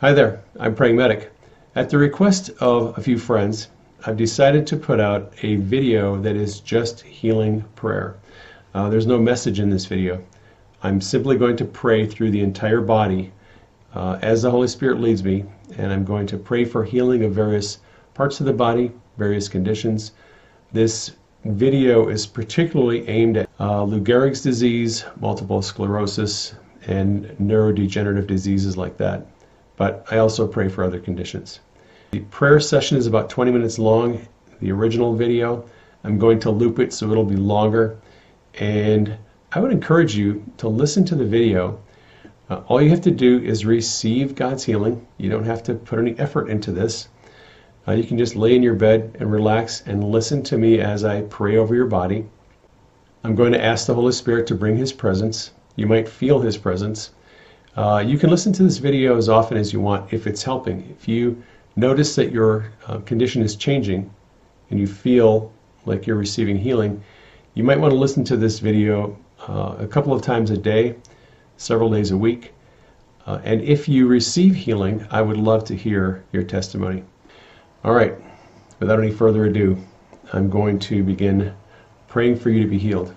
Hi there, I'm Praying Medic. At the request of a few friends, I've decided to put out a video that is just healing prayer. Uh, there's no message in this video. I'm simply going to pray through the entire body uh, as the Holy Spirit leads me, and I'm going to pray for healing of various parts of the body, various conditions. This video is particularly aimed at uh, Lou Gehrig's disease, multiple sclerosis, and neurodegenerative diseases like that but I also pray for other conditions. The prayer session is about 20 minutes long, the original video. I'm going to loop it so it'll be longer. And I would encourage you to listen to the video. Uh, all you have to do is receive God's healing. You don't have to put any effort into this. Uh, you can just lay in your bed and relax and listen to me as I pray over your body. I'm going to ask the Holy Spirit to bring His presence. You might feel His presence. Uh, you can listen to this video as often as you want if it's helping. If you notice that your uh, condition is changing and you feel like you're receiving healing, you might want to listen to this video uh, a couple of times a day, several days a week. Uh, and if you receive healing, I would love to hear your testimony. All right, without any further ado, I'm going to begin praying for you to be healed.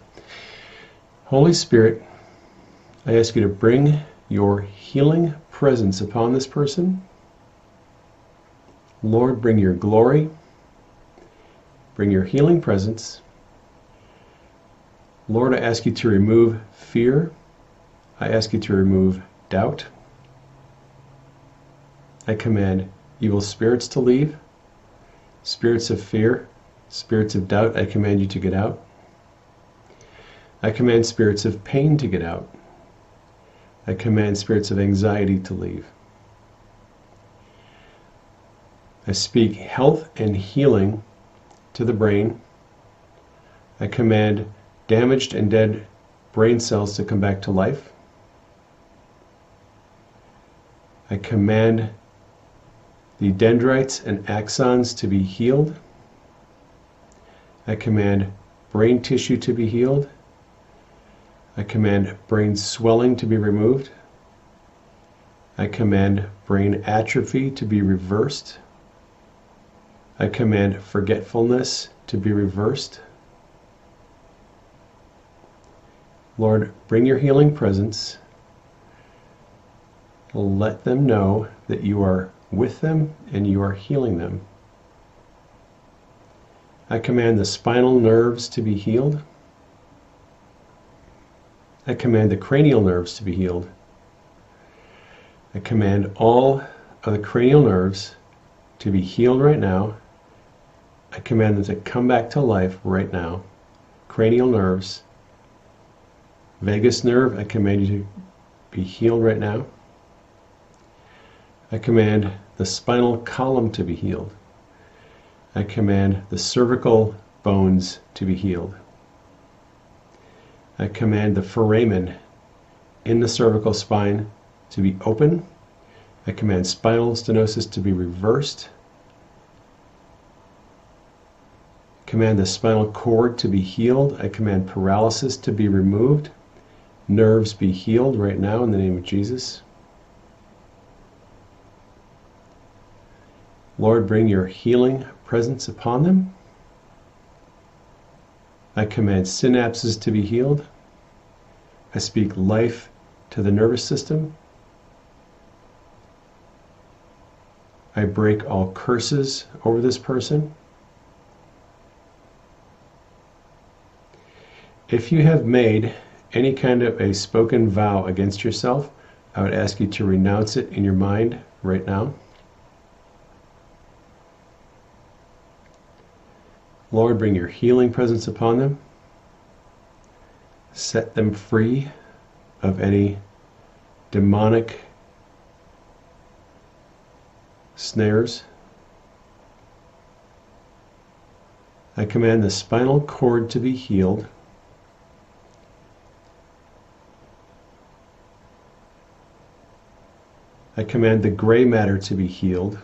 Holy Spirit, I ask you to bring your healing presence upon this person. Lord, bring your glory, bring your healing presence. Lord, I ask you to remove fear. I ask you to remove doubt. I command evil spirits to leave, spirits of fear, spirits of doubt, I command you to get out. I command spirits of pain to get out. I command spirits of anxiety to leave. I speak health and healing to the brain. I command damaged and dead brain cells to come back to life. I command the dendrites and axons to be healed. I command brain tissue to be healed. I command brain swelling to be removed. I command brain atrophy to be reversed. I command forgetfulness to be reversed. Lord, bring your healing presence. Let them know that you are with them and you are healing them. I command the spinal nerves to be healed. I command the cranial nerves to be healed. I command all of the cranial nerves to be healed right now. I command them to come back to life right now. Cranial nerves. Vagus nerve, I command you to be healed right now. I command the spinal column to be healed. I command the cervical bones to be healed. I command the foramen in the cervical spine to be open. I command spinal stenosis to be reversed. Command the spinal cord to be healed. I command paralysis to be removed. Nerves be healed right now in the name of Jesus. Lord, bring your healing presence upon them. I command synapses to be healed. I speak life to the nervous system. I break all curses over this person. If you have made any kind of a spoken vow against yourself, I would ask you to renounce it in your mind right now. Lord, bring your healing presence upon them. Set them free of any demonic snares. I command the spinal cord to be healed. I command the gray matter to be healed.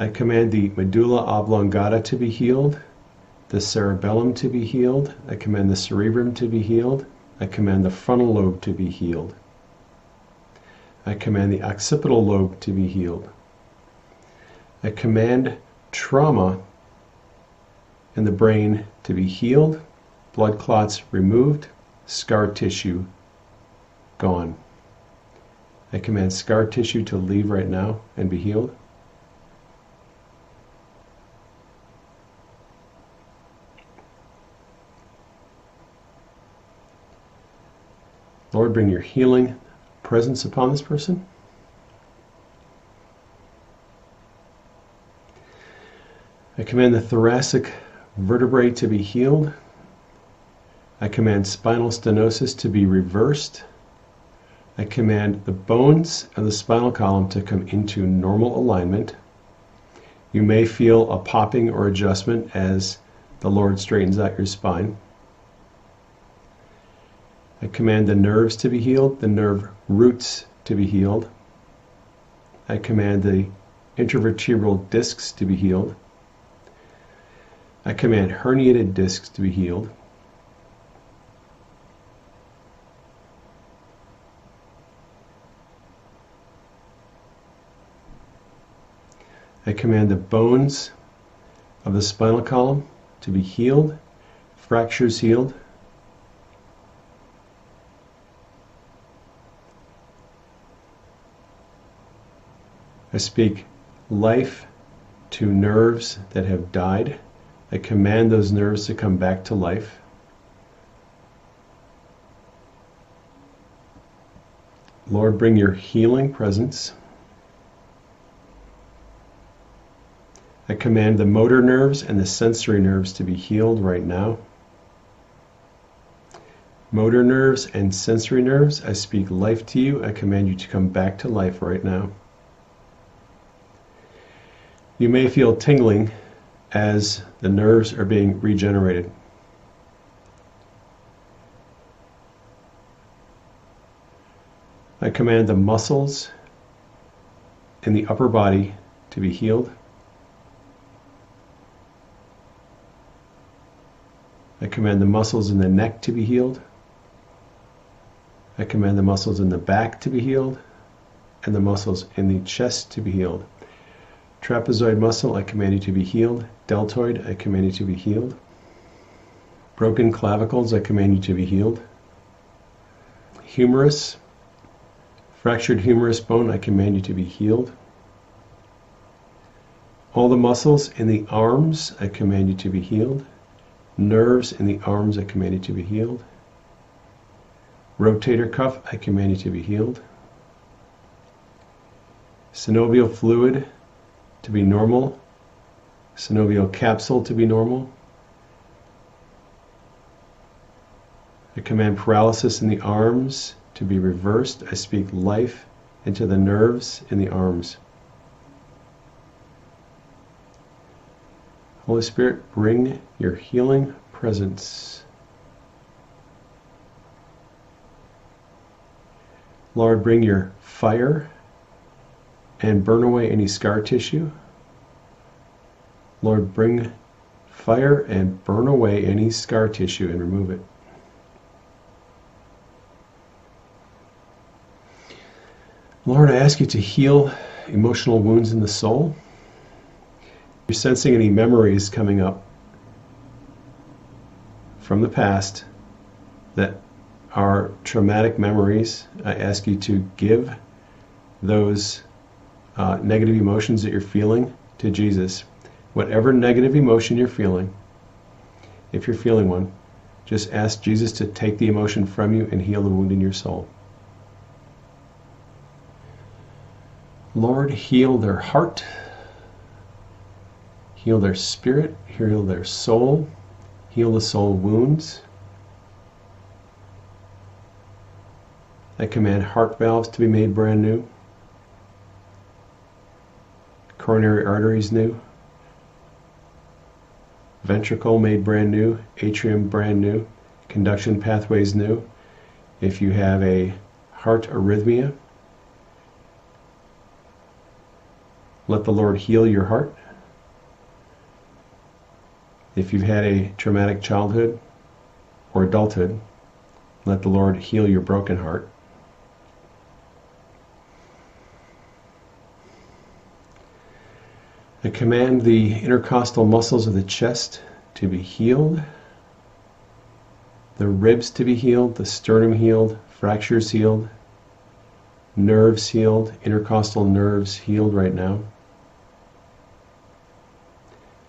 I command the medulla oblongata to be healed, the cerebellum to be healed. I command the cerebrum to be healed. I command the frontal lobe to be healed. I command the occipital lobe to be healed. I command trauma in the brain to be healed, blood clots removed, scar tissue gone. I command scar tissue to leave right now and be healed. Lord, bring your healing presence upon this person. I command the thoracic vertebrae to be healed. I command spinal stenosis to be reversed. I command the bones of the spinal column to come into normal alignment. You may feel a popping or adjustment as the Lord straightens out your spine. I command the nerves to be healed, the nerve roots to be healed. I command the intervertebral discs to be healed. I command herniated discs to be healed. I command the bones of the spinal column to be healed, fractures healed. I speak life to nerves that have died. I command those nerves to come back to life. Lord, bring your healing presence. I command the motor nerves and the sensory nerves to be healed right now. Motor nerves and sensory nerves, I speak life to you. I command you to come back to life right now. You may feel tingling as the nerves are being regenerated. I command the muscles in the upper body to be healed. I command the muscles in the neck to be healed. I command the muscles in the back to be healed and the muscles in the chest to be healed. Trapezoid muscle, I command you to be healed. Deltoid, I command you to be healed. Broken clavicles, I command you to be healed. Humerus, fractured humerus bone, I command you to be healed. All the muscles in the arms, I command you to be healed. Nerves in the arms, I command you to be healed. Rotator cuff, I command you to be healed. Synovial fluid to be normal. Synovial capsule to be normal. I command paralysis in the arms to be reversed. I speak life into the nerves in the arms. Holy Spirit, bring your healing presence. Lord, bring your fire and burn away any scar tissue. Lord, bring fire and burn away any scar tissue and remove it. Lord, I ask you to heal emotional wounds in the soul If you're sensing any memories coming up from the past that are traumatic memories, I ask you to give those uh, negative emotions that you're feeling to Jesus. Whatever negative emotion you're feeling, if you're feeling one, just ask Jesus to take the emotion from you and heal the wound in your soul. Lord, heal their heart heal their spirit, heal their soul, heal the soul wounds. I command heart valves to be made brand new, coronary arteries new, ventricle made brand new, atrium brand new, conduction pathways new. If you have a heart arrhythmia, let the Lord heal your heart. If you've had a traumatic childhood or adulthood, let the Lord heal your broken heart. I command the intercostal muscles of the chest to be healed, the ribs to be healed, the sternum healed, fractures healed, nerves healed, intercostal nerves healed right now.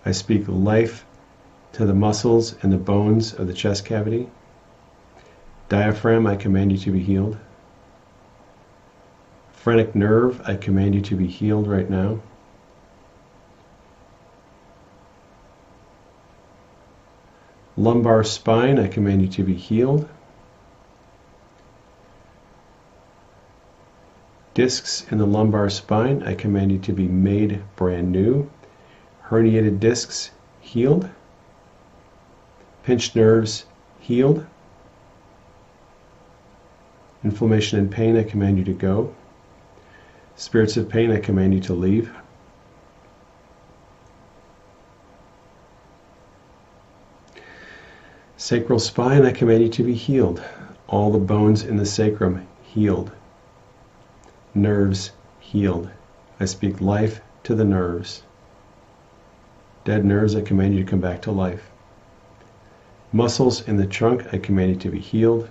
I speak life to the muscles and the bones of the chest cavity. Diaphragm, I command you to be healed. Phrenic nerve, I command you to be healed right now. Lumbar spine, I command you to be healed. Discs in the lumbar spine, I command you to be made brand new. Herniated discs, healed. Pinched nerves, healed. Inflammation and pain, I command you to go. Spirits of pain, I command you to leave. Sacral spine, I command you to be healed. All the bones in the sacrum healed. Nerves healed. I speak life to the nerves. Dead nerves, I command you to come back to life. Muscles in the trunk, I command you to be healed.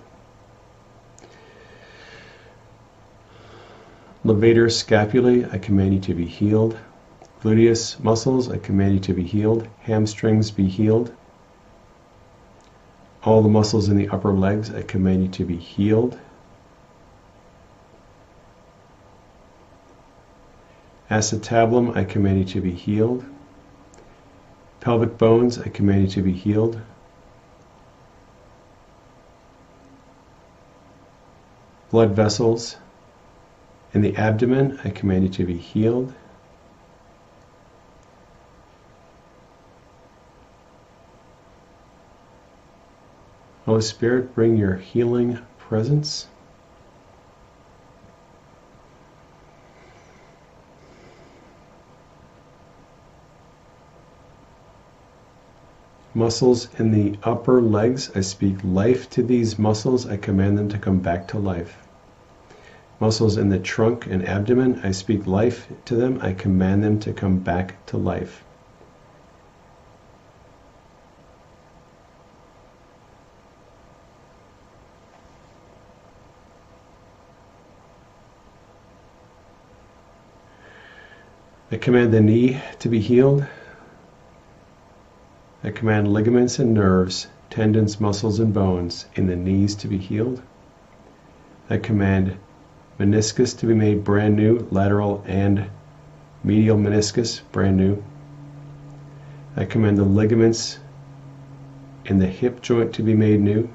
Levator scapulae, I command you to be healed. Gluteus muscles, I command you to be healed. Hamstrings, be healed. All the muscles in the upper legs, I command you to be healed. Acetabulum, I command you to be healed. Pelvic bones, I command you to be healed. Blood vessels in the abdomen, I command you to be healed. Holy Spirit, bring your healing presence. Muscles in the upper legs, I speak life to these muscles. I command them to come back to life. Muscles in the trunk and abdomen, I speak life to them. I command them to come back to life. I command the knee to be healed. I command ligaments and nerves, tendons, muscles, and bones in the knees to be healed. I command meniscus to be made brand new, lateral and medial meniscus brand new. I command the ligaments in the hip joint to be made new.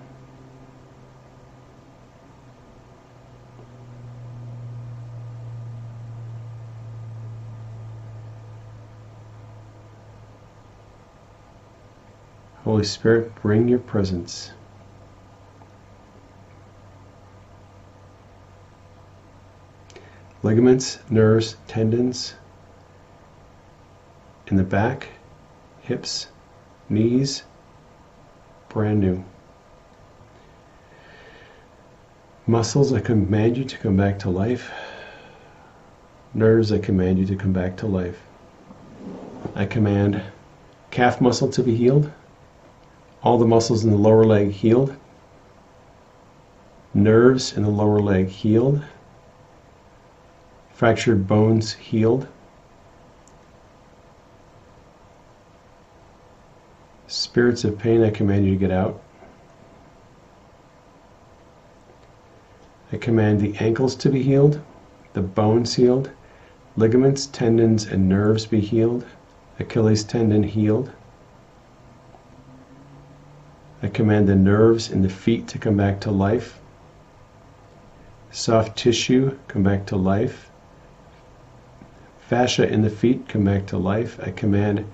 Holy Spirit, bring your presence. Ligaments, nerves, tendons in the back, hips, knees, brand new. Muscles, I command you to come back to life. Nerves, I command you to come back to life. I command calf muscle to be healed all the muscles in the lower leg healed, nerves in the lower leg healed, fractured bones healed, spirits of pain, I command you to get out. I command the ankles to be healed, the bones healed, ligaments, tendons, and nerves be healed, Achilles tendon healed. I command the nerves in the feet to come back to life. Soft tissue come back to life. Fascia in the feet come back to life. I command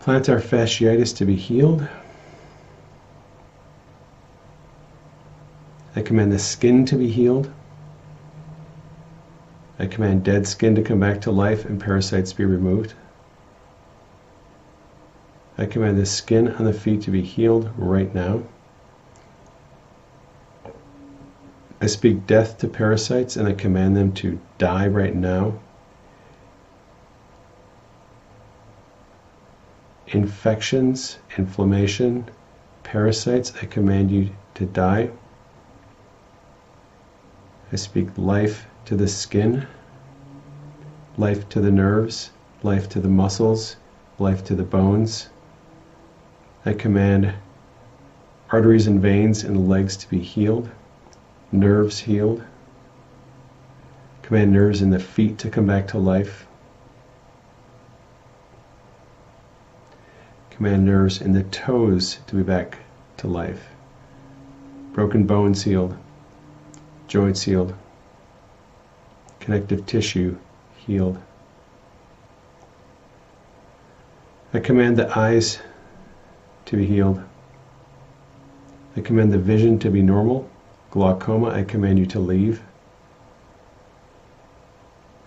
plantar fasciitis to be healed. I command the skin to be healed. I command dead skin to come back to life and parasites be removed. I command the skin on the feet to be healed right now. I speak death to parasites and I command them to die right now. infections, inflammation, parasites, I command you to die. I speak life to the skin, life to the nerves, life to the muscles, life to the bones. I command arteries and veins in the legs to be healed, nerves healed. Command nerves in the feet to come back to life. Command nerves in the toes to be back to life. Broken bones healed, joints healed, connective tissue healed. I command the eyes to be healed. I command the vision to be normal. Glaucoma, I command you to leave.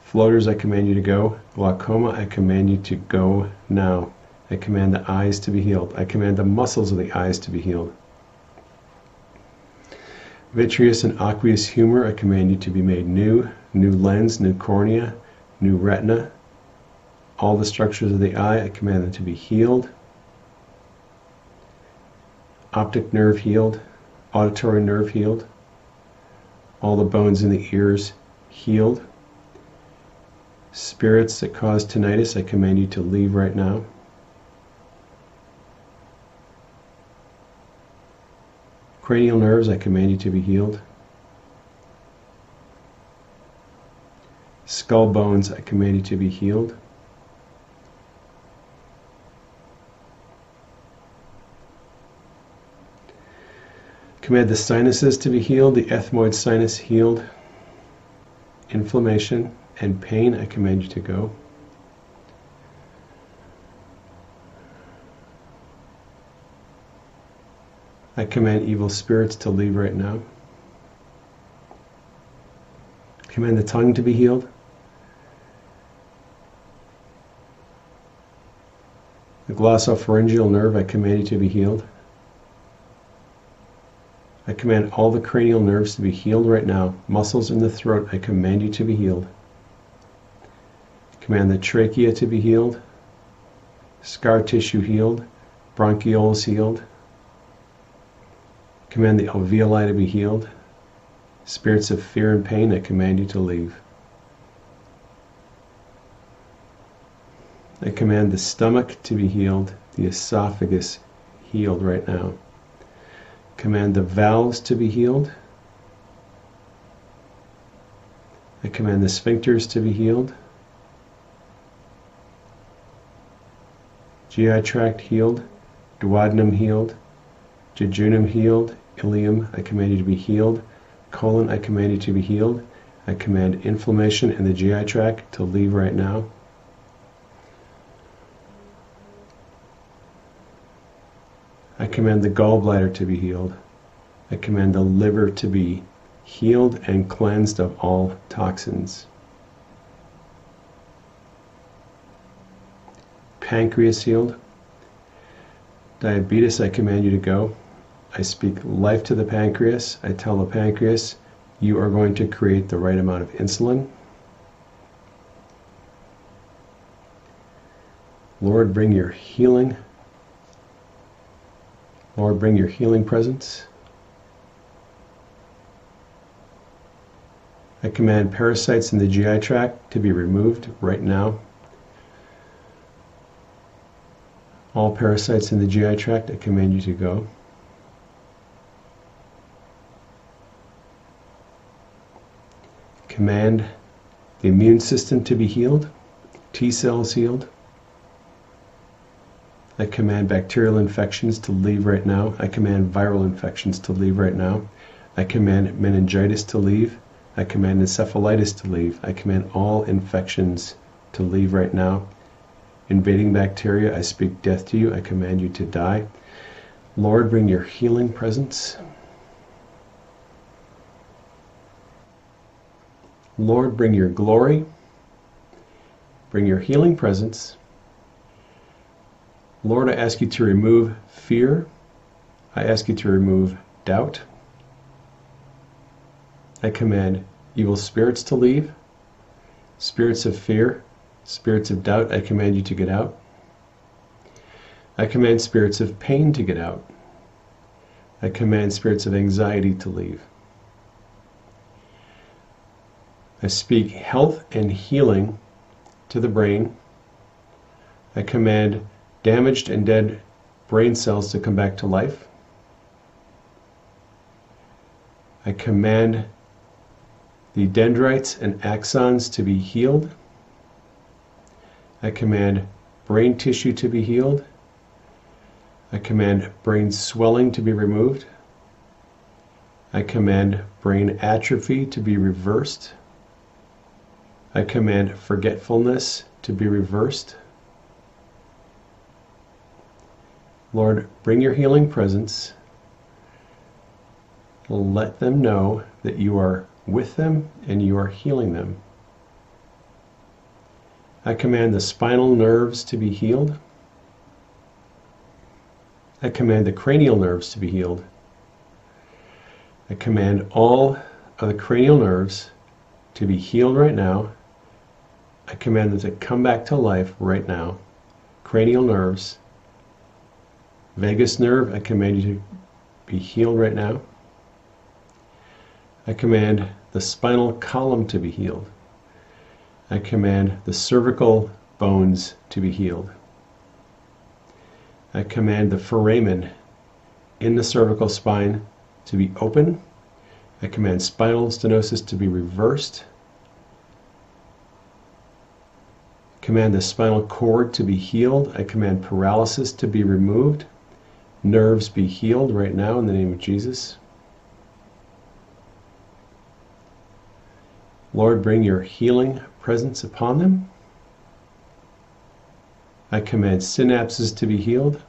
Floaters, I command you to go. Glaucoma, I command you to go now. I command the eyes to be healed. I command the muscles of the eyes to be healed. Vitreous and aqueous humor, I command you to be made new. New lens, new cornea, new retina. All the structures of the eye, I command them to be healed. Optic nerve healed. Auditory nerve healed. All the bones in the ears healed. Spirits that cause tinnitus, I command you to leave right now. Cranial nerves, I command you to be healed. Skull bones, I command you to be healed. Command the sinuses to be healed, the ethmoid sinus healed. Inflammation and pain, I command you to go. I command evil spirits to leave right now. Command the tongue to be healed. The glossopharyngeal nerve, I command you to be healed. I command all the cranial nerves to be healed right now. Muscles in the throat, I command you to be healed. Command the trachea to be healed. Scar tissue healed. Bronchioles healed. Command the alveoli to be healed. Spirits of fear and pain, I command you to leave. I command the stomach to be healed, the esophagus healed right now. Command the valves to be healed. I command the sphincters to be healed. GI tract healed, duodenum healed, jejunum healed, Ileum, I command you to be healed. Colon, I command you to be healed. I command inflammation in the GI tract to leave right now. I command the gallbladder to be healed. I command the liver to be healed and cleansed of all toxins. Pancreas healed. Diabetes, I command you to go. I speak life to the pancreas. I tell the pancreas, you are going to create the right amount of insulin. Lord, bring your healing. Lord, bring your healing presence. I command parasites in the GI tract to be removed right now. All parasites in the GI tract, I command you to go. command the immune system to be healed, T cells healed. I command bacterial infections to leave right now. I command viral infections to leave right now. I command meningitis to leave. I command encephalitis to leave. I command all infections to leave right now. Invading bacteria, I speak death to you. I command you to die. Lord, bring your healing presence. Lord, bring your glory, bring your healing presence. Lord, I ask you to remove fear. I ask you to remove doubt. I command evil spirits to leave, spirits of fear, spirits of doubt, I command you to get out. I command spirits of pain to get out. I command spirits of anxiety to leave. I speak health and healing to the brain. I command damaged and dead brain cells to come back to life. I command the dendrites and axons to be healed. I command brain tissue to be healed. I command brain swelling to be removed. I command brain atrophy to be reversed. I command forgetfulness to be reversed. Lord, bring your healing presence. Let them know that you are with them and you are healing them. I command the spinal nerves to be healed. I command the cranial nerves to be healed. I command all of the cranial nerves to be healed right now. I command them to come back to life right now. Cranial nerves. Vagus nerve, I command you to be healed right now. I command the spinal column to be healed. I command the cervical bones to be healed. I command the foramen in the cervical spine to be open. I command spinal stenosis to be reversed. Command the spinal cord to be healed. I command paralysis to be removed. Nerves be healed right now in the name of Jesus. Lord, bring your healing presence upon them. I command synapses to be healed.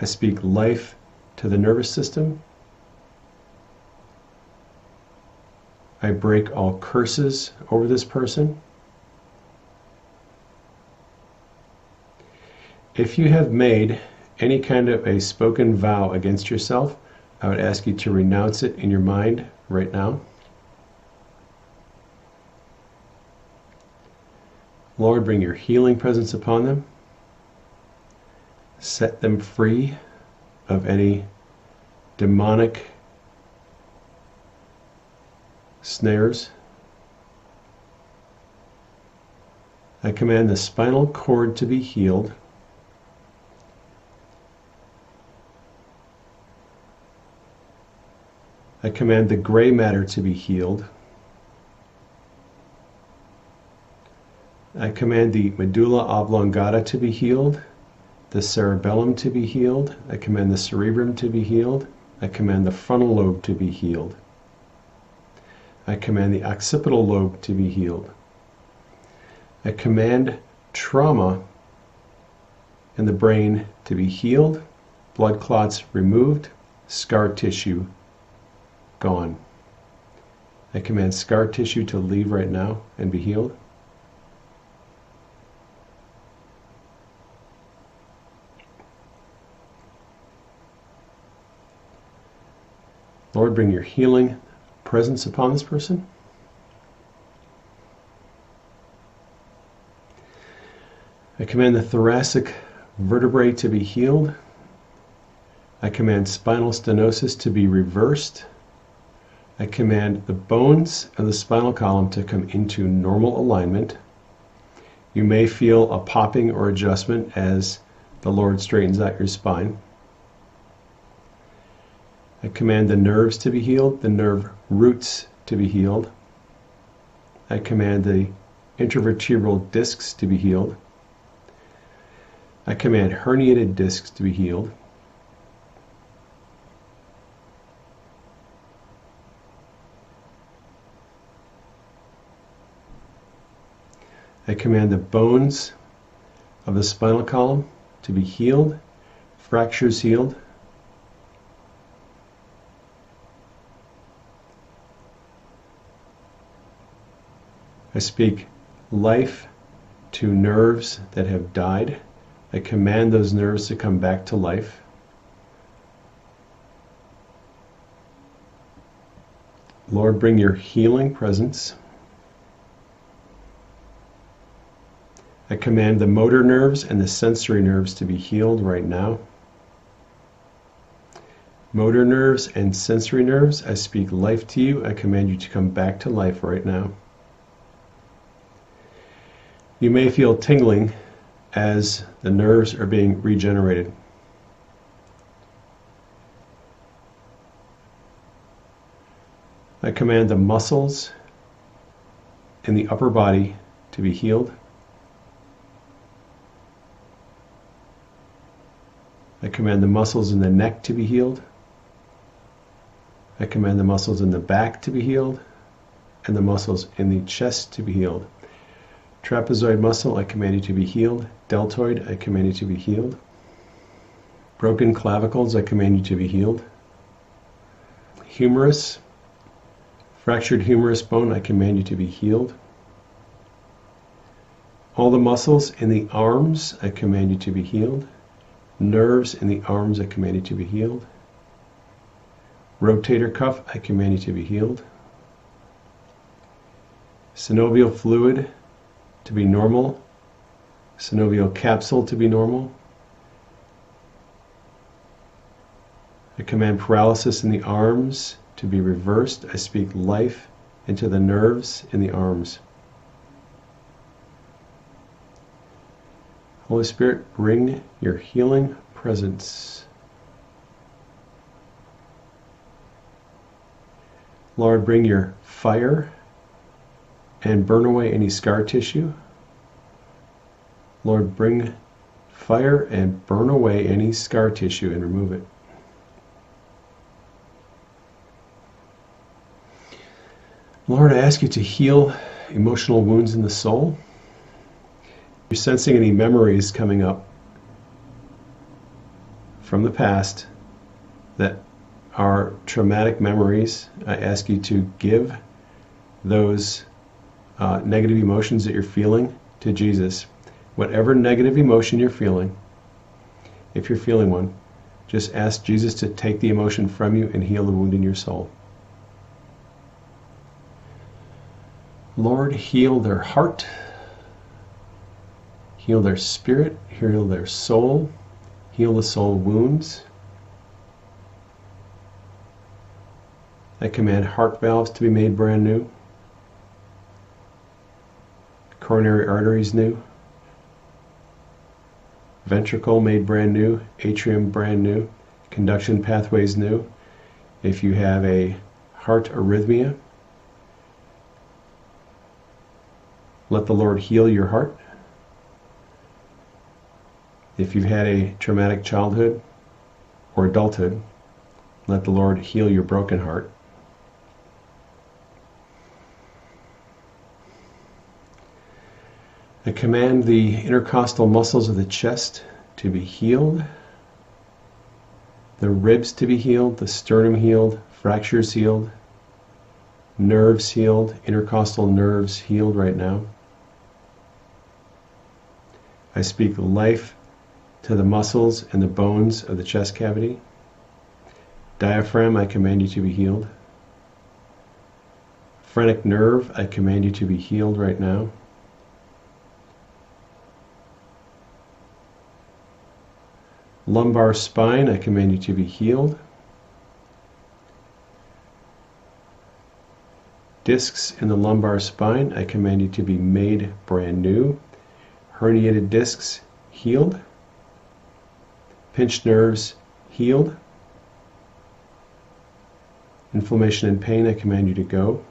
I speak life to the nervous system. I break all curses over this person. If you have made any kind of a spoken vow against yourself, I would ask you to renounce it in your mind right now. Lord, bring your healing presence upon them. Set them free of any demonic snares. I command the spinal cord to be healed. I command the gray matter to be healed. I command the medulla oblongata to be healed, the cerebellum to be healed. I command the cerebrum to be healed. I command the frontal lobe to be healed. I command the occipital lobe to be healed. I command trauma in the brain to be healed, blood clots removed, scar tissue gone. I command scar tissue to leave right now and be healed. Lord, bring your healing presence upon this person. I command the thoracic vertebrae to be healed. I command spinal stenosis to be reversed. I command the bones of the spinal column to come into normal alignment. You may feel a popping or adjustment as the Lord straightens out your spine. I command the nerves to be healed, the nerve roots to be healed. I command the intervertebral discs to be healed. I command herniated discs to be healed. I command the bones of the spinal column to be healed, fractures healed, I speak life to nerves that have died. I command those nerves to come back to life. Lord, bring your healing presence. I command the motor nerves and the sensory nerves to be healed right now. Motor nerves and sensory nerves, I speak life to you. I command you to come back to life right now. You may feel tingling as the nerves are being regenerated. I command the muscles in the upper body to be healed. I command the muscles in the neck to be healed. I command the muscles in the back to be healed and the muscles in the chest to be healed. Trapezoid muscle, I command you to be healed. Deltoid, I command you to be healed. Broken clavicles, I command you to be healed. Humerus, fractured humerus bone, I command you to be healed. All the muscles in the arms, I command you to be healed. Nerves in the arms, I command you to be healed. Rotator cuff, I command you to be healed. Synovial fluid to be normal. Synovial capsule to be normal. I command paralysis in the arms to be reversed. I speak life into the nerves in the arms. Holy Spirit, bring your healing presence. Lord, bring your fire and burn away any scar tissue. Lord, bring fire and burn away any scar tissue and remove it. Lord, I ask you to heal emotional wounds in the soul. You're sensing any memories coming up from the past that are traumatic memories. I ask you to give those uh, negative emotions that you're feeling to Jesus. Whatever negative emotion you're feeling, if you're feeling one, just ask Jesus to take the emotion from you and heal the wound in your soul. Lord, heal their heart, heal their spirit, heal their soul, heal the soul wounds. I command heart valves to be made brand new, coronary arteries new, ventricle made brand new, atrium brand new, conduction pathways new. If you have a heart arrhythmia, Let the Lord heal your heart. If you've had a traumatic childhood or adulthood, let the Lord heal your broken heart. I command the intercostal muscles of the chest to be healed, the ribs to be healed, the sternum healed, fractures healed, nerves healed, intercostal nerves healed right now. I speak life to the muscles and the bones of the chest cavity. Diaphragm, I command you to be healed. Phrenic nerve, I command you to be healed right now. Lumbar spine, I command you to be healed. Discs in the lumbar spine, I command you to be made brand new herniated discs healed, pinched nerves healed, inflammation and pain, I command you to go.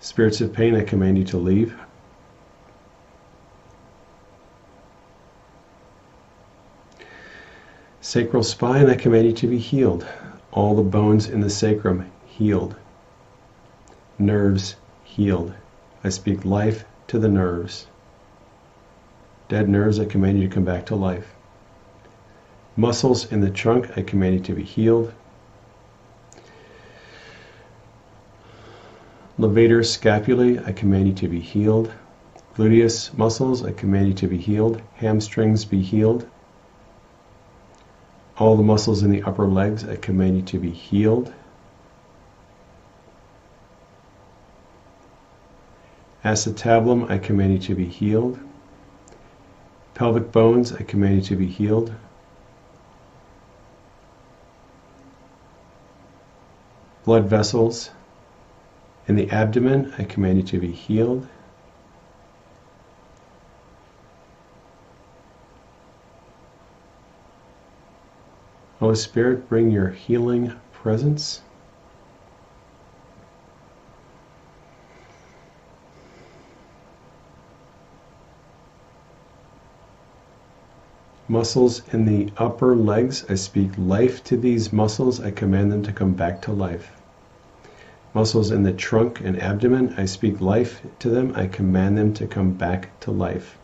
Spirits of pain, I command you to leave. Sacral spine, I command you to be healed. All the bones in the sacrum healed. Nerves healed. I speak life to the nerves. Dead nerves, I command you to come back to life. Muscles in the trunk, I command you to be healed. Levator scapulae, I command you to be healed. Gluteus muscles, I command you to be healed. Hamstrings, be healed. All the muscles in the upper legs, I command you to be healed. Acetabulum, I command you to be healed. Pelvic bones, I command you to be healed. Blood vessels in the abdomen, I command you to be healed. Holy Spirit, bring your healing presence. Muscles in the upper legs, I speak life to these muscles. I command them to come back to life. Muscles in the trunk and abdomen, I speak life to them. I command them to come back to life.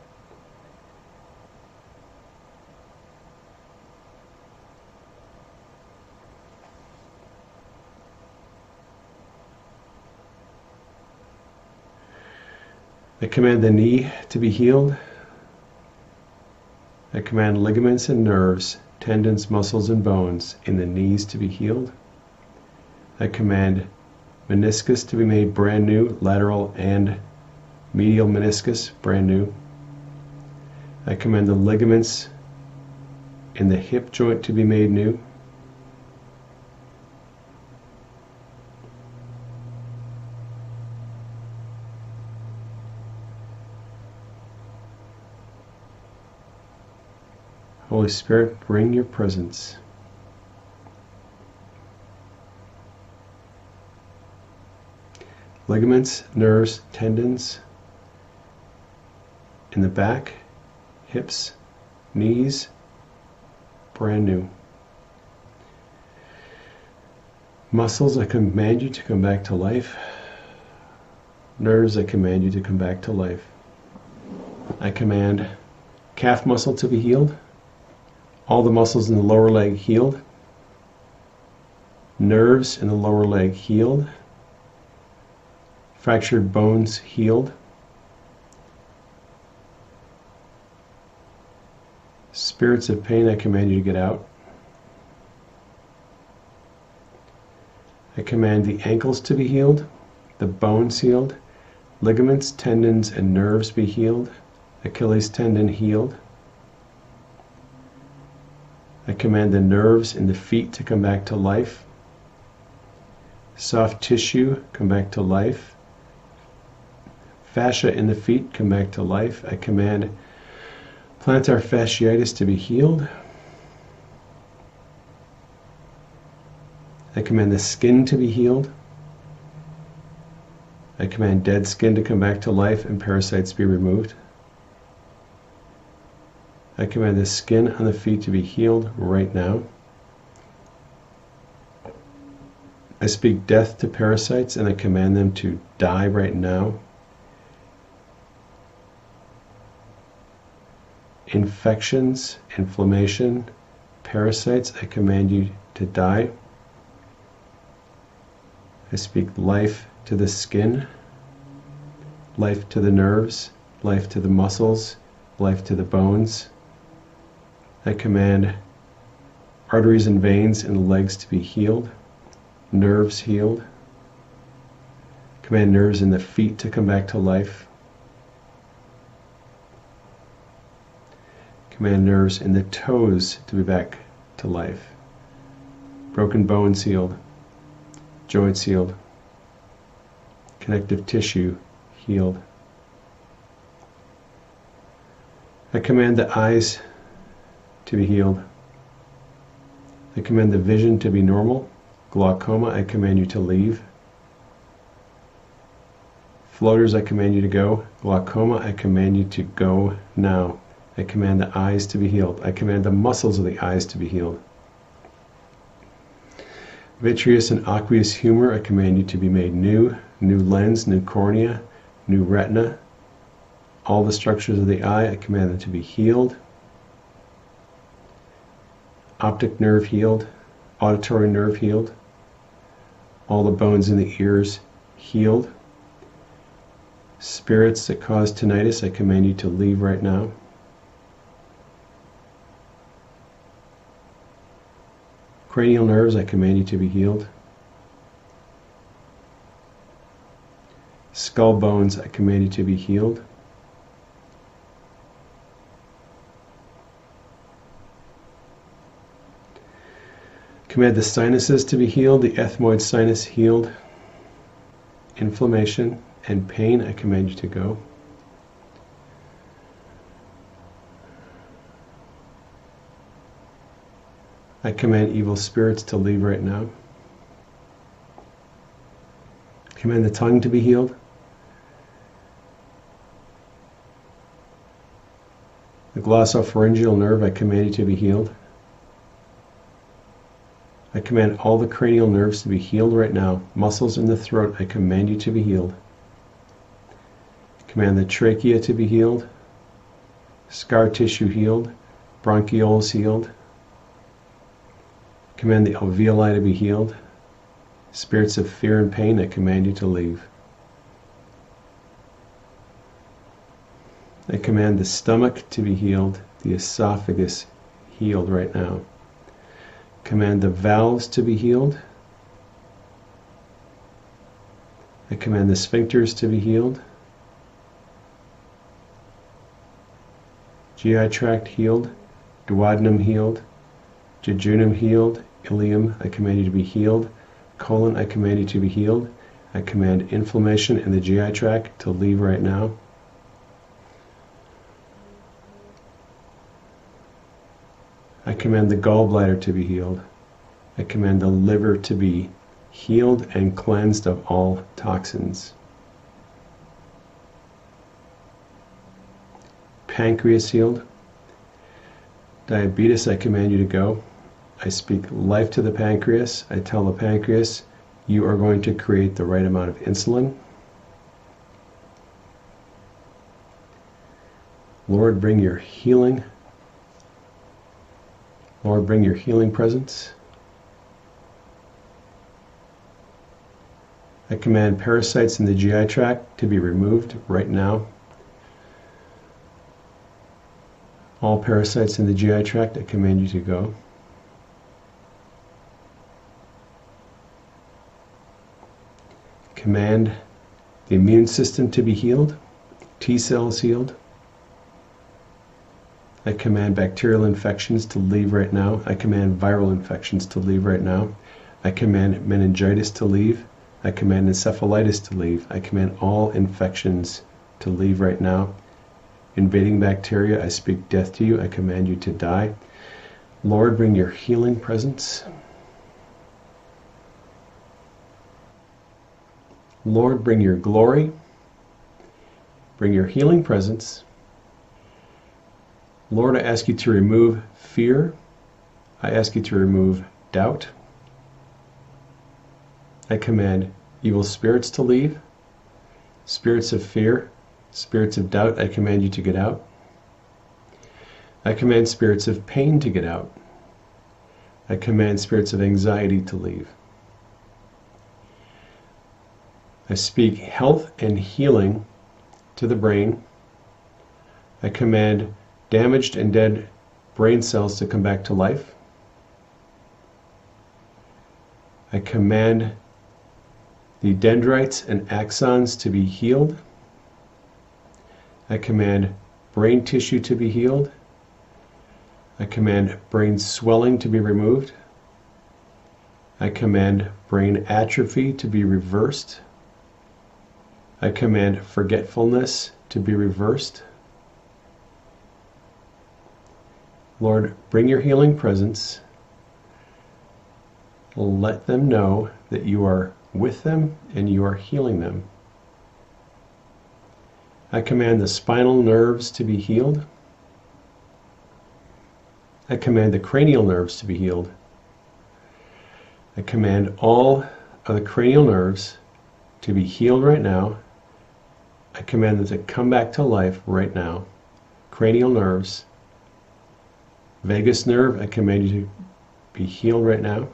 I command the knee to be healed. I command ligaments and nerves, tendons, muscles, and bones in the knees to be healed. I command meniscus to be made brand new, lateral and medial meniscus brand new. I command the ligaments in the hip joint to be made new. Holy Spirit, bring your presence. Ligaments, nerves, tendons in the back, hips, knees, brand new. Muscles, I command you to come back to life. Nerves, I command you to come back to life. I command calf muscle to be healed all the muscles in the lower leg healed, nerves in the lower leg healed, fractured bones healed, spirits of pain, I command you to get out. I command the ankles to be healed, the bones healed, ligaments, tendons, and nerves be healed, Achilles tendon healed, I command the nerves in the feet to come back to life. Soft tissue come back to life. Fascia in the feet come back to life. I command plantar fasciitis to be healed. I command the skin to be healed. I command dead skin to come back to life and parasites be removed. I command the skin on the feet to be healed right now. I speak death to parasites and I command them to die right now. Infections, inflammation, parasites, I command you to die. I speak life to the skin, life to the nerves, life to the muscles, life to the bones. I command arteries and veins in the legs to be healed, nerves healed. Command nerves in the feet to come back to life. Command nerves in the toes to be back to life. Broken bone sealed, joint sealed, connective tissue healed. I command the eyes to be healed. I command the vision to be normal. Glaucoma, I command you to leave. Floaters, I command you to go. Glaucoma, I command you to go now. I command the eyes to be healed. I command the muscles of the eyes to be healed. Vitreous and aqueous humor, I command you to be made new. New lens, new cornea, new retina. All the structures of the eye, I command them to be healed optic nerve healed, auditory nerve healed, all the bones in the ears healed. Spirits that cause tinnitus, I command you to leave right now. Cranial nerves, I command you to be healed. Skull bones, I command you to be healed. Command the sinuses to be healed, the ethmoid sinus healed. Inflammation and pain, I command you to go. I command evil spirits to leave right now. Command the tongue to be healed. The glossopharyngeal nerve, I command you to be healed. I command all the cranial nerves to be healed right now. Muscles in the throat, I command you to be healed. Command the trachea to be healed. Scar tissue healed. Bronchioles healed. Command the alveoli to be healed. Spirits of fear and pain, I command you to leave. I command the stomach to be healed, the esophagus healed right now. Command the valves to be healed. I command the sphincters to be healed. GI tract healed, duodenum healed, jejunum healed, ileum, I command you to be healed. Colon, I command you to be healed. I command inflammation in the GI tract to leave right now. I command the gallbladder to be healed. I command the liver to be healed and cleansed of all toxins. Pancreas healed. Diabetes, I command you to go. I speak life to the pancreas. I tell the pancreas, you are going to create the right amount of insulin. Lord, bring your healing. Lord, bring your healing presence. I command parasites in the GI tract to be removed right now. All parasites in the GI tract, I command you to go. Command the immune system to be healed, T cells healed. I command bacterial infections to leave right now. I command viral infections to leave right now. I command meningitis to leave. I command encephalitis to leave. I command all infections to leave right now. Invading bacteria, I speak death to you. I command you to die. Lord, bring your healing presence. Lord, bring your glory, bring your healing presence. Lord, I ask you to remove fear. I ask you to remove doubt. I command evil spirits to leave, spirits of fear, spirits of doubt, I command you to get out. I command spirits of pain to get out. I command spirits of anxiety to leave. I speak health and healing to the brain. I command damaged and dead brain cells to come back to life. I command the dendrites and axons to be healed. I command brain tissue to be healed. I command brain swelling to be removed. I command brain atrophy to be reversed. I command forgetfulness to be reversed. Lord, bring your healing presence. Let them know that you are with them and you are healing them. I command the spinal nerves to be healed. I command the cranial nerves to be healed. I command all of the cranial nerves to be healed right now I command them to come back to life right now. Cranial nerves, vagus nerve, I command you to be healed right now.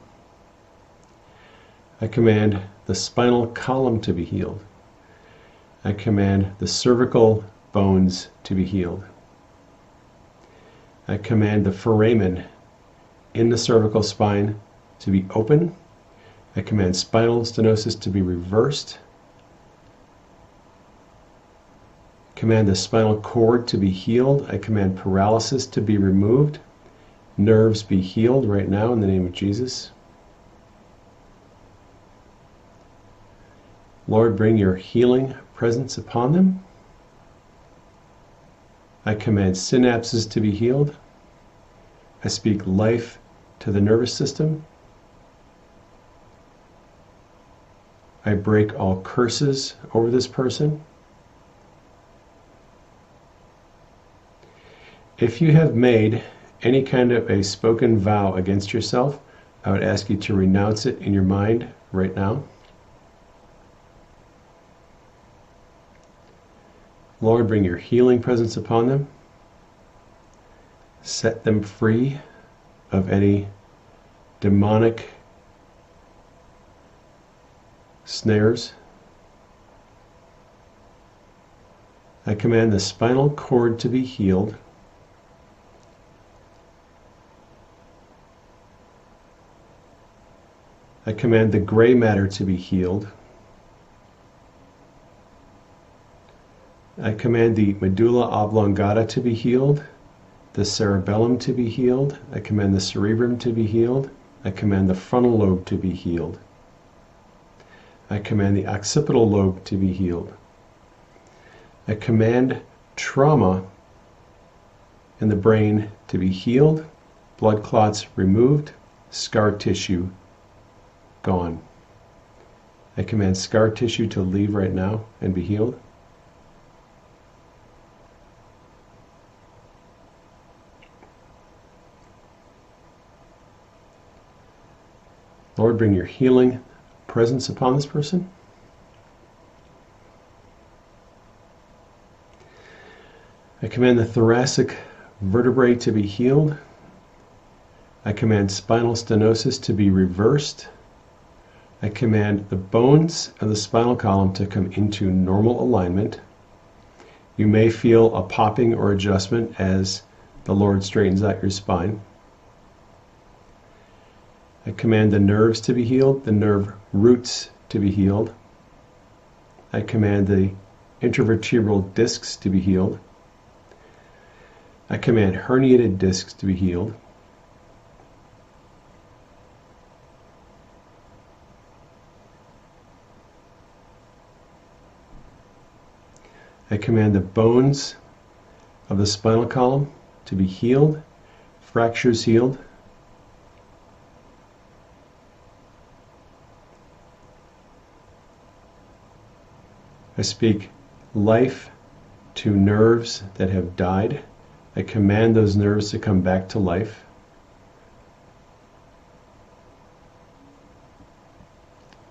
I command the spinal column to be healed. I command the cervical bones to be healed. I command the foramen in the cervical spine to be open. I command spinal stenosis to be reversed. command the spinal cord to be healed. I command paralysis to be removed. Nerves be healed right now in the name of Jesus. Lord, bring your healing presence upon them. I command synapses to be healed. I speak life to the nervous system. I break all curses over this person. If you have made any kind of a spoken vow against yourself, I would ask you to renounce it in your mind right now. Lord, bring your healing presence upon them. Set them free of any demonic snares. I command the spinal cord to be healed. I command the gray matter to be healed. I command the medulla oblongata to be healed, the cerebellum to be healed. I command the cerebrum to be healed. I command the frontal lobe to be healed. I command the occipital lobe to be healed. I command trauma in the brain to be healed, blood clots removed, scar tissue gone. I command scar tissue to leave right now and be healed. Lord, bring your healing presence upon this person. I command the thoracic vertebrae to be healed. I command spinal stenosis to be reversed. I command the bones of the spinal column to come into normal alignment. You may feel a popping or adjustment as the Lord straightens out your spine. I command the nerves to be healed, the nerve roots to be healed. I command the intervertebral discs to be healed. I command herniated discs to be healed. I command the bones of the spinal column to be healed, fractures healed. I speak life to nerves that have died. I command those nerves to come back to life.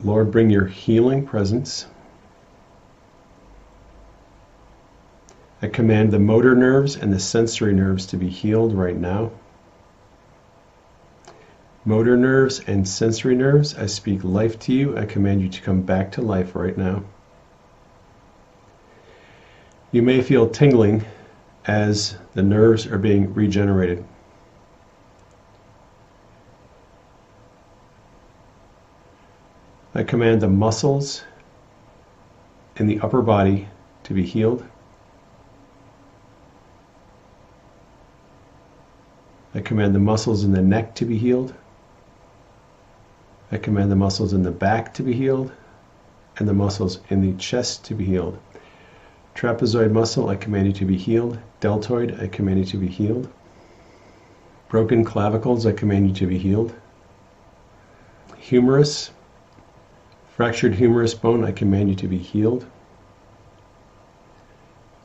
Lord, bring your healing presence. I command the motor nerves and the sensory nerves to be healed right now. Motor nerves and sensory nerves, I speak life to you. I command you to come back to life right now. You may feel tingling as the nerves are being regenerated. I command the muscles in the upper body to be healed. I command the muscles in the neck to be healed. I command the muscles in the back to be healed and the muscles in the chest to be healed. Trapezoid muscle, I command you to be healed. Deltoid, I command you to be healed. Broken clavicles, I command you to be healed. Humerus, fractured humerus bone, I command you to be healed.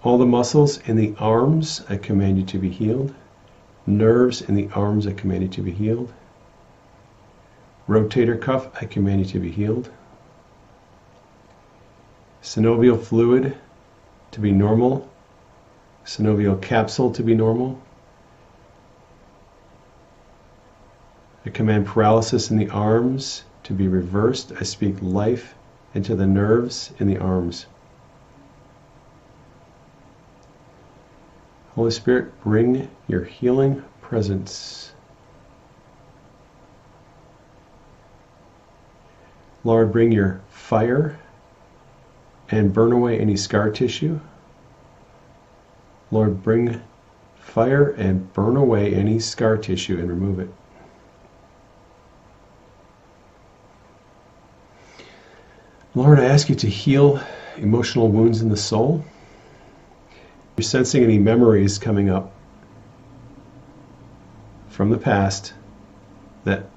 All the muscles in the arms, I command you to be healed. Nerves in the arms, I command you to be healed. Rotator cuff, I command you to be healed. Synovial fluid, to be normal, synovial capsule to be normal. I command paralysis in the arms to be reversed. I speak life into the nerves in the arms. Holy Spirit, bring your healing presence. Lord, bring your fire and burn away any scar tissue. Lord, bring fire and burn away any scar tissue and remove it. Lord, I ask you to heal emotional wounds in the soul. You're sensing any memories coming up from the past that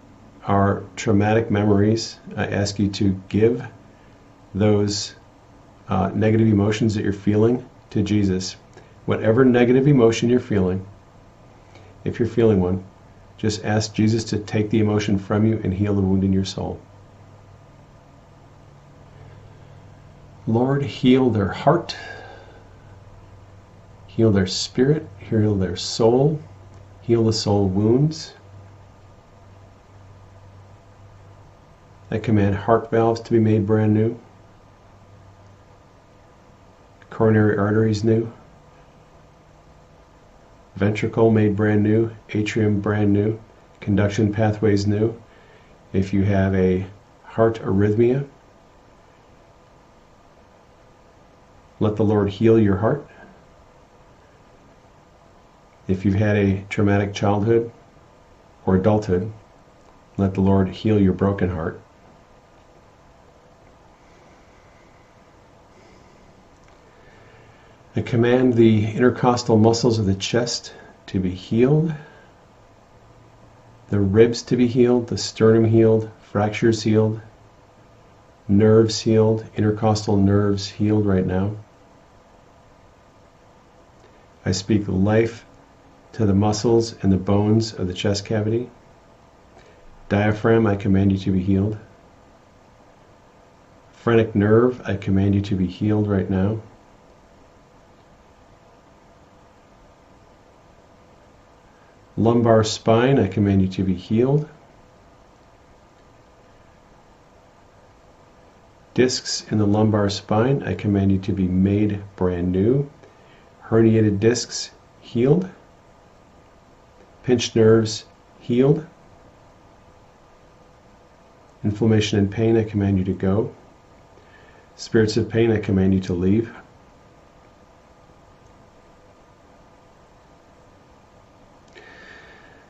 are traumatic memories. I ask you to give those uh, negative emotions that you're feeling to Jesus. Whatever negative emotion you're feeling, if you're feeling one, just ask Jesus to take the emotion from you and heal the wound in your soul. Lord, heal their heart, heal their spirit, heal their soul, heal the soul wounds. I command heart valves to be made brand new, coronary arteries new, ventricle made brand new, atrium brand new, conduction pathways new. If you have a heart arrhythmia, let the Lord heal your heart. If you've had a traumatic childhood or adulthood, let the Lord heal your broken heart. I command the intercostal muscles of the chest to be healed, the ribs to be healed, the sternum healed, fractures healed, nerves healed, intercostal nerves healed right now. I speak life to the muscles and the bones of the chest cavity. Diaphragm, I command you to be healed. Phrenic nerve, I command you to be healed right now. Lumbar spine, I command you to be healed. Discs in the lumbar spine, I command you to be made brand new. Herniated discs, healed. Pinched nerves, healed. Inflammation and pain, I command you to go. Spirits of pain, I command you to leave.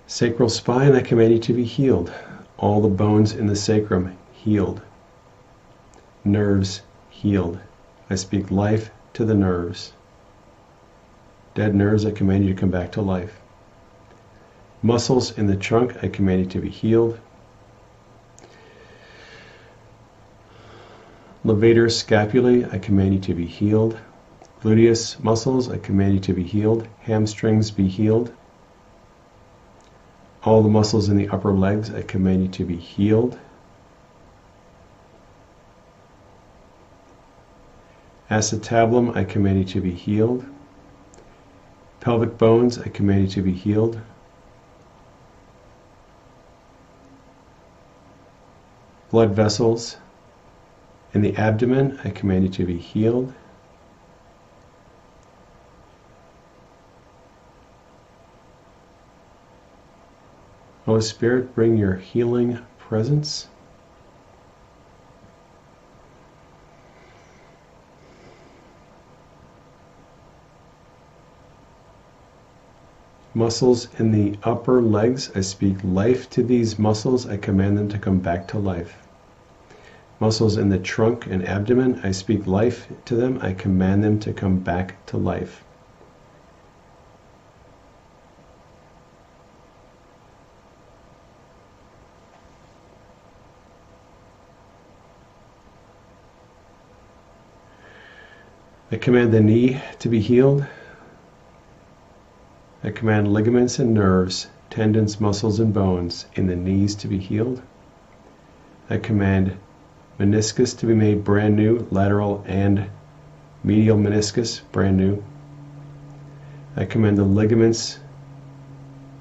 Sacral spine, I command you to be healed. All the bones in the sacrum healed. Nerves healed. I speak life to the nerves. Dead nerves, I command you to come back to life. Muscles in the trunk, I command you to be healed. Levator scapulae, I command you to be healed. Gluteus muscles, I command you to be healed. Hamstrings, be healed. All the muscles in the upper legs, I command you to be healed. Acetabulum, I command you to be healed. Pelvic bones, I command you to be healed. Blood vessels in the abdomen, I command you to be healed. Holy Spirit, bring your healing presence. Muscles in the upper legs, I speak life to these muscles. I command them to come back to life. Muscles in the trunk and abdomen, I speak life to them. I command them to come back to life. I command the knee to be healed. I command ligaments and nerves, tendons, muscles, and bones in the knees to be healed. I command meniscus to be made brand new, lateral and medial meniscus brand new. I command the ligaments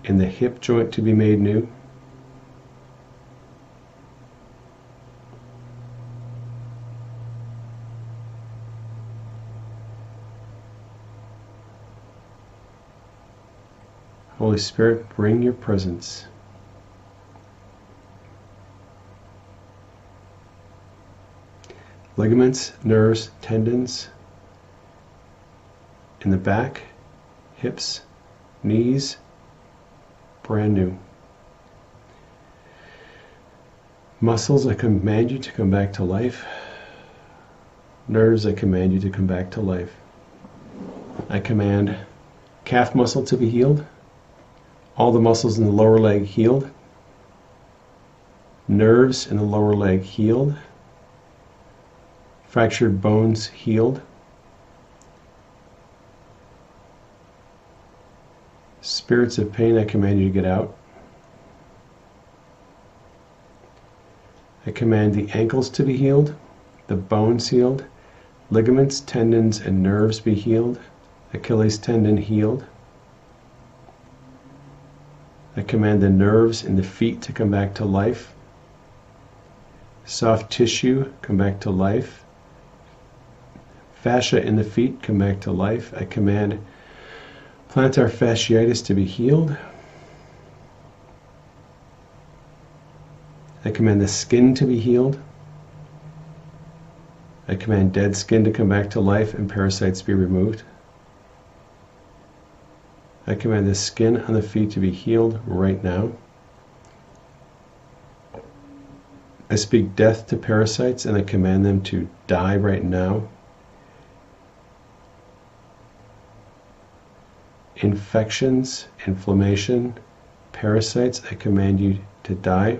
in the hip joint to be made new. Holy Spirit, bring your presence. Ligaments, nerves, tendons in the back, hips, knees, brand new. Muscles, I command you to come back to life. Nerves, I command you to come back to life. I command calf muscle to be healed, all the muscles in the lower leg healed, nerves in the lower leg healed, fractured bones healed, spirits of pain, I command you to get out. I command the ankles to be healed, the bones healed, ligaments, tendons, and nerves be healed, Achilles tendon healed. I command the nerves in the feet to come back to life. Soft tissue come back to life. Fascia in the feet come back to life. I command plantar fasciitis to be healed. I command the skin to be healed. I command dead skin to come back to life and parasites be removed. I command the skin on the feet to be healed right now. I speak death to parasites and I command them to die right now. Infections, inflammation, parasites, I command you to die.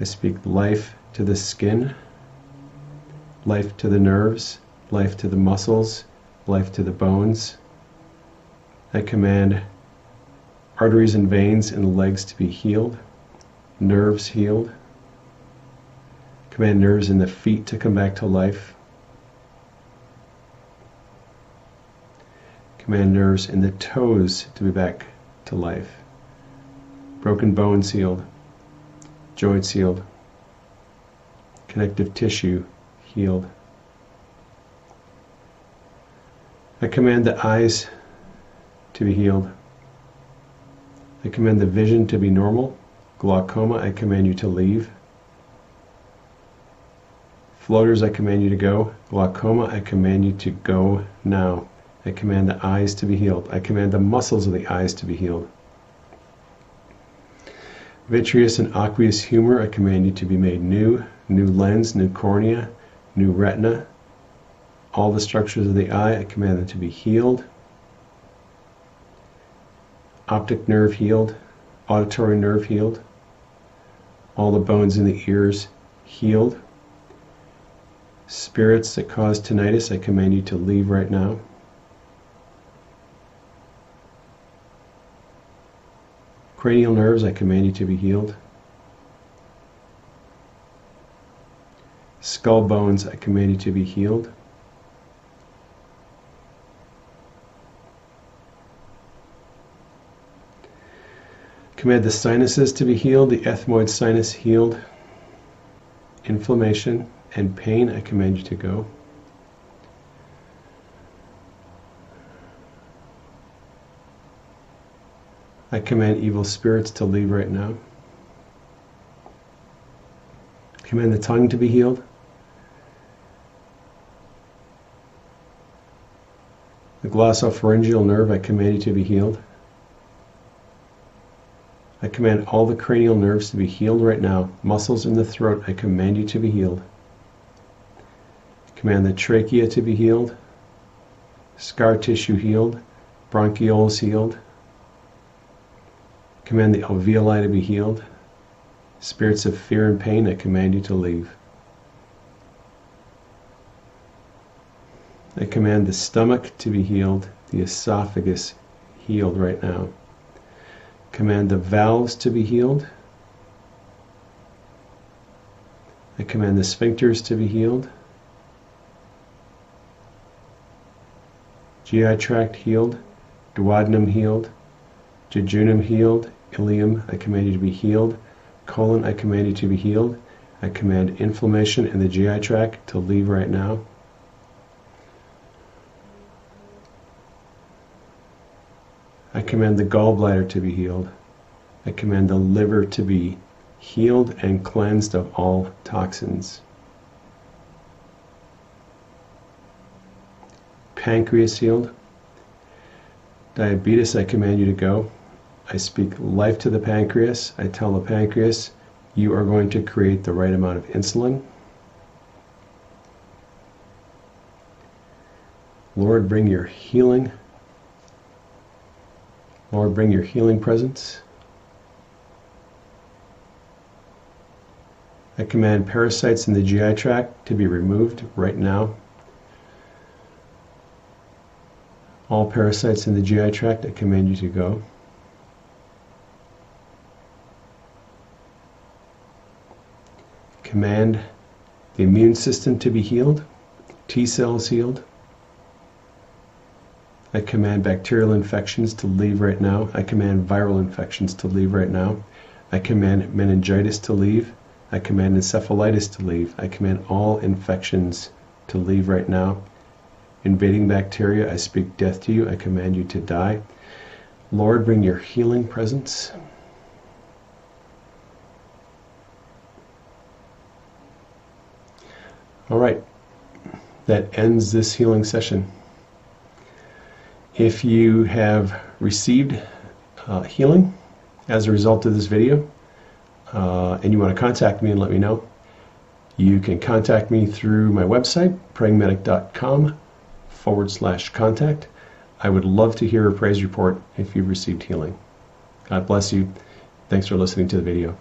I speak life to the skin, life to the nerves, life to the muscles, life to the bones. I command arteries and veins in the legs to be healed, nerves healed. Command nerves in the feet to come back to life. Command nerves in the toes to be back to life. Broken bones healed joints healed, connective tissue healed. I command the eyes to be healed. I command the vision to be normal. Glaucoma, I command you to leave. Floaters, I command you to go. Glaucoma, I command you to go now. I command the eyes to be healed. I command the muscles of the eyes to be healed. Vitreous and aqueous humor, I command you to be made new, new lens, new cornea, new retina. All the structures of the eye, I command them to be healed. Optic nerve healed, auditory nerve healed. All the bones in the ears healed. Spirits that cause tinnitus, I command you to leave right now. Cranial nerves, I command you to be healed. Skull bones, I command you to be healed. Command the sinuses to be healed, the ethmoid sinus healed. Inflammation and pain, I command you to go. I command evil spirits to leave right now. Command the tongue to be healed. The glossopharyngeal nerve, I command you to be healed. I command all the cranial nerves to be healed right now. Muscles in the throat, I command you to be healed. Command the trachea to be healed. Scar tissue healed. Bronchioles healed. Command the alveoli to be healed. Spirits of fear and pain, I command you to leave. I command the stomach to be healed, the esophagus healed right now. Command the valves to be healed. I command the sphincters to be healed. GI tract healed, duodenum healed, jejunum healed, Ileum, I command you to be healed. Colon, I command you to be healed. I command inflammation in the GI tract to leave right now. command the gallbladder to be healed. I command the liver to be healed and cleansed of all toxins. Pancreas healed. Diabetes, I command you to go. I speak life to the pancreas. I tell the pancreas, you are going to create the right amount of insulin. Lord, bring your healing Lord, bring your healing presence. I command parasites in the GI tract to be removed right now. All parasites in the GI tract, I command you to go. Command the immune system to be healed, T cells healed. I command bacterial infections to leave right now. I command viral infections to leave right now. I command meningitis to leave. I command encephalitis to leave. I command all infections to leave right now. Invading bacteria, I speak death to you. I command you to die. Lord, bring your healing presence. All right, that ends this healing session. If you have received uh, healing as a result of this video uh, and you want to contact me and let me know, you can contact me through my website, prayingmedic.com forward slash contact. I would love to hear a praise report if you've received healing. God bless you. Thanks for listening to the video.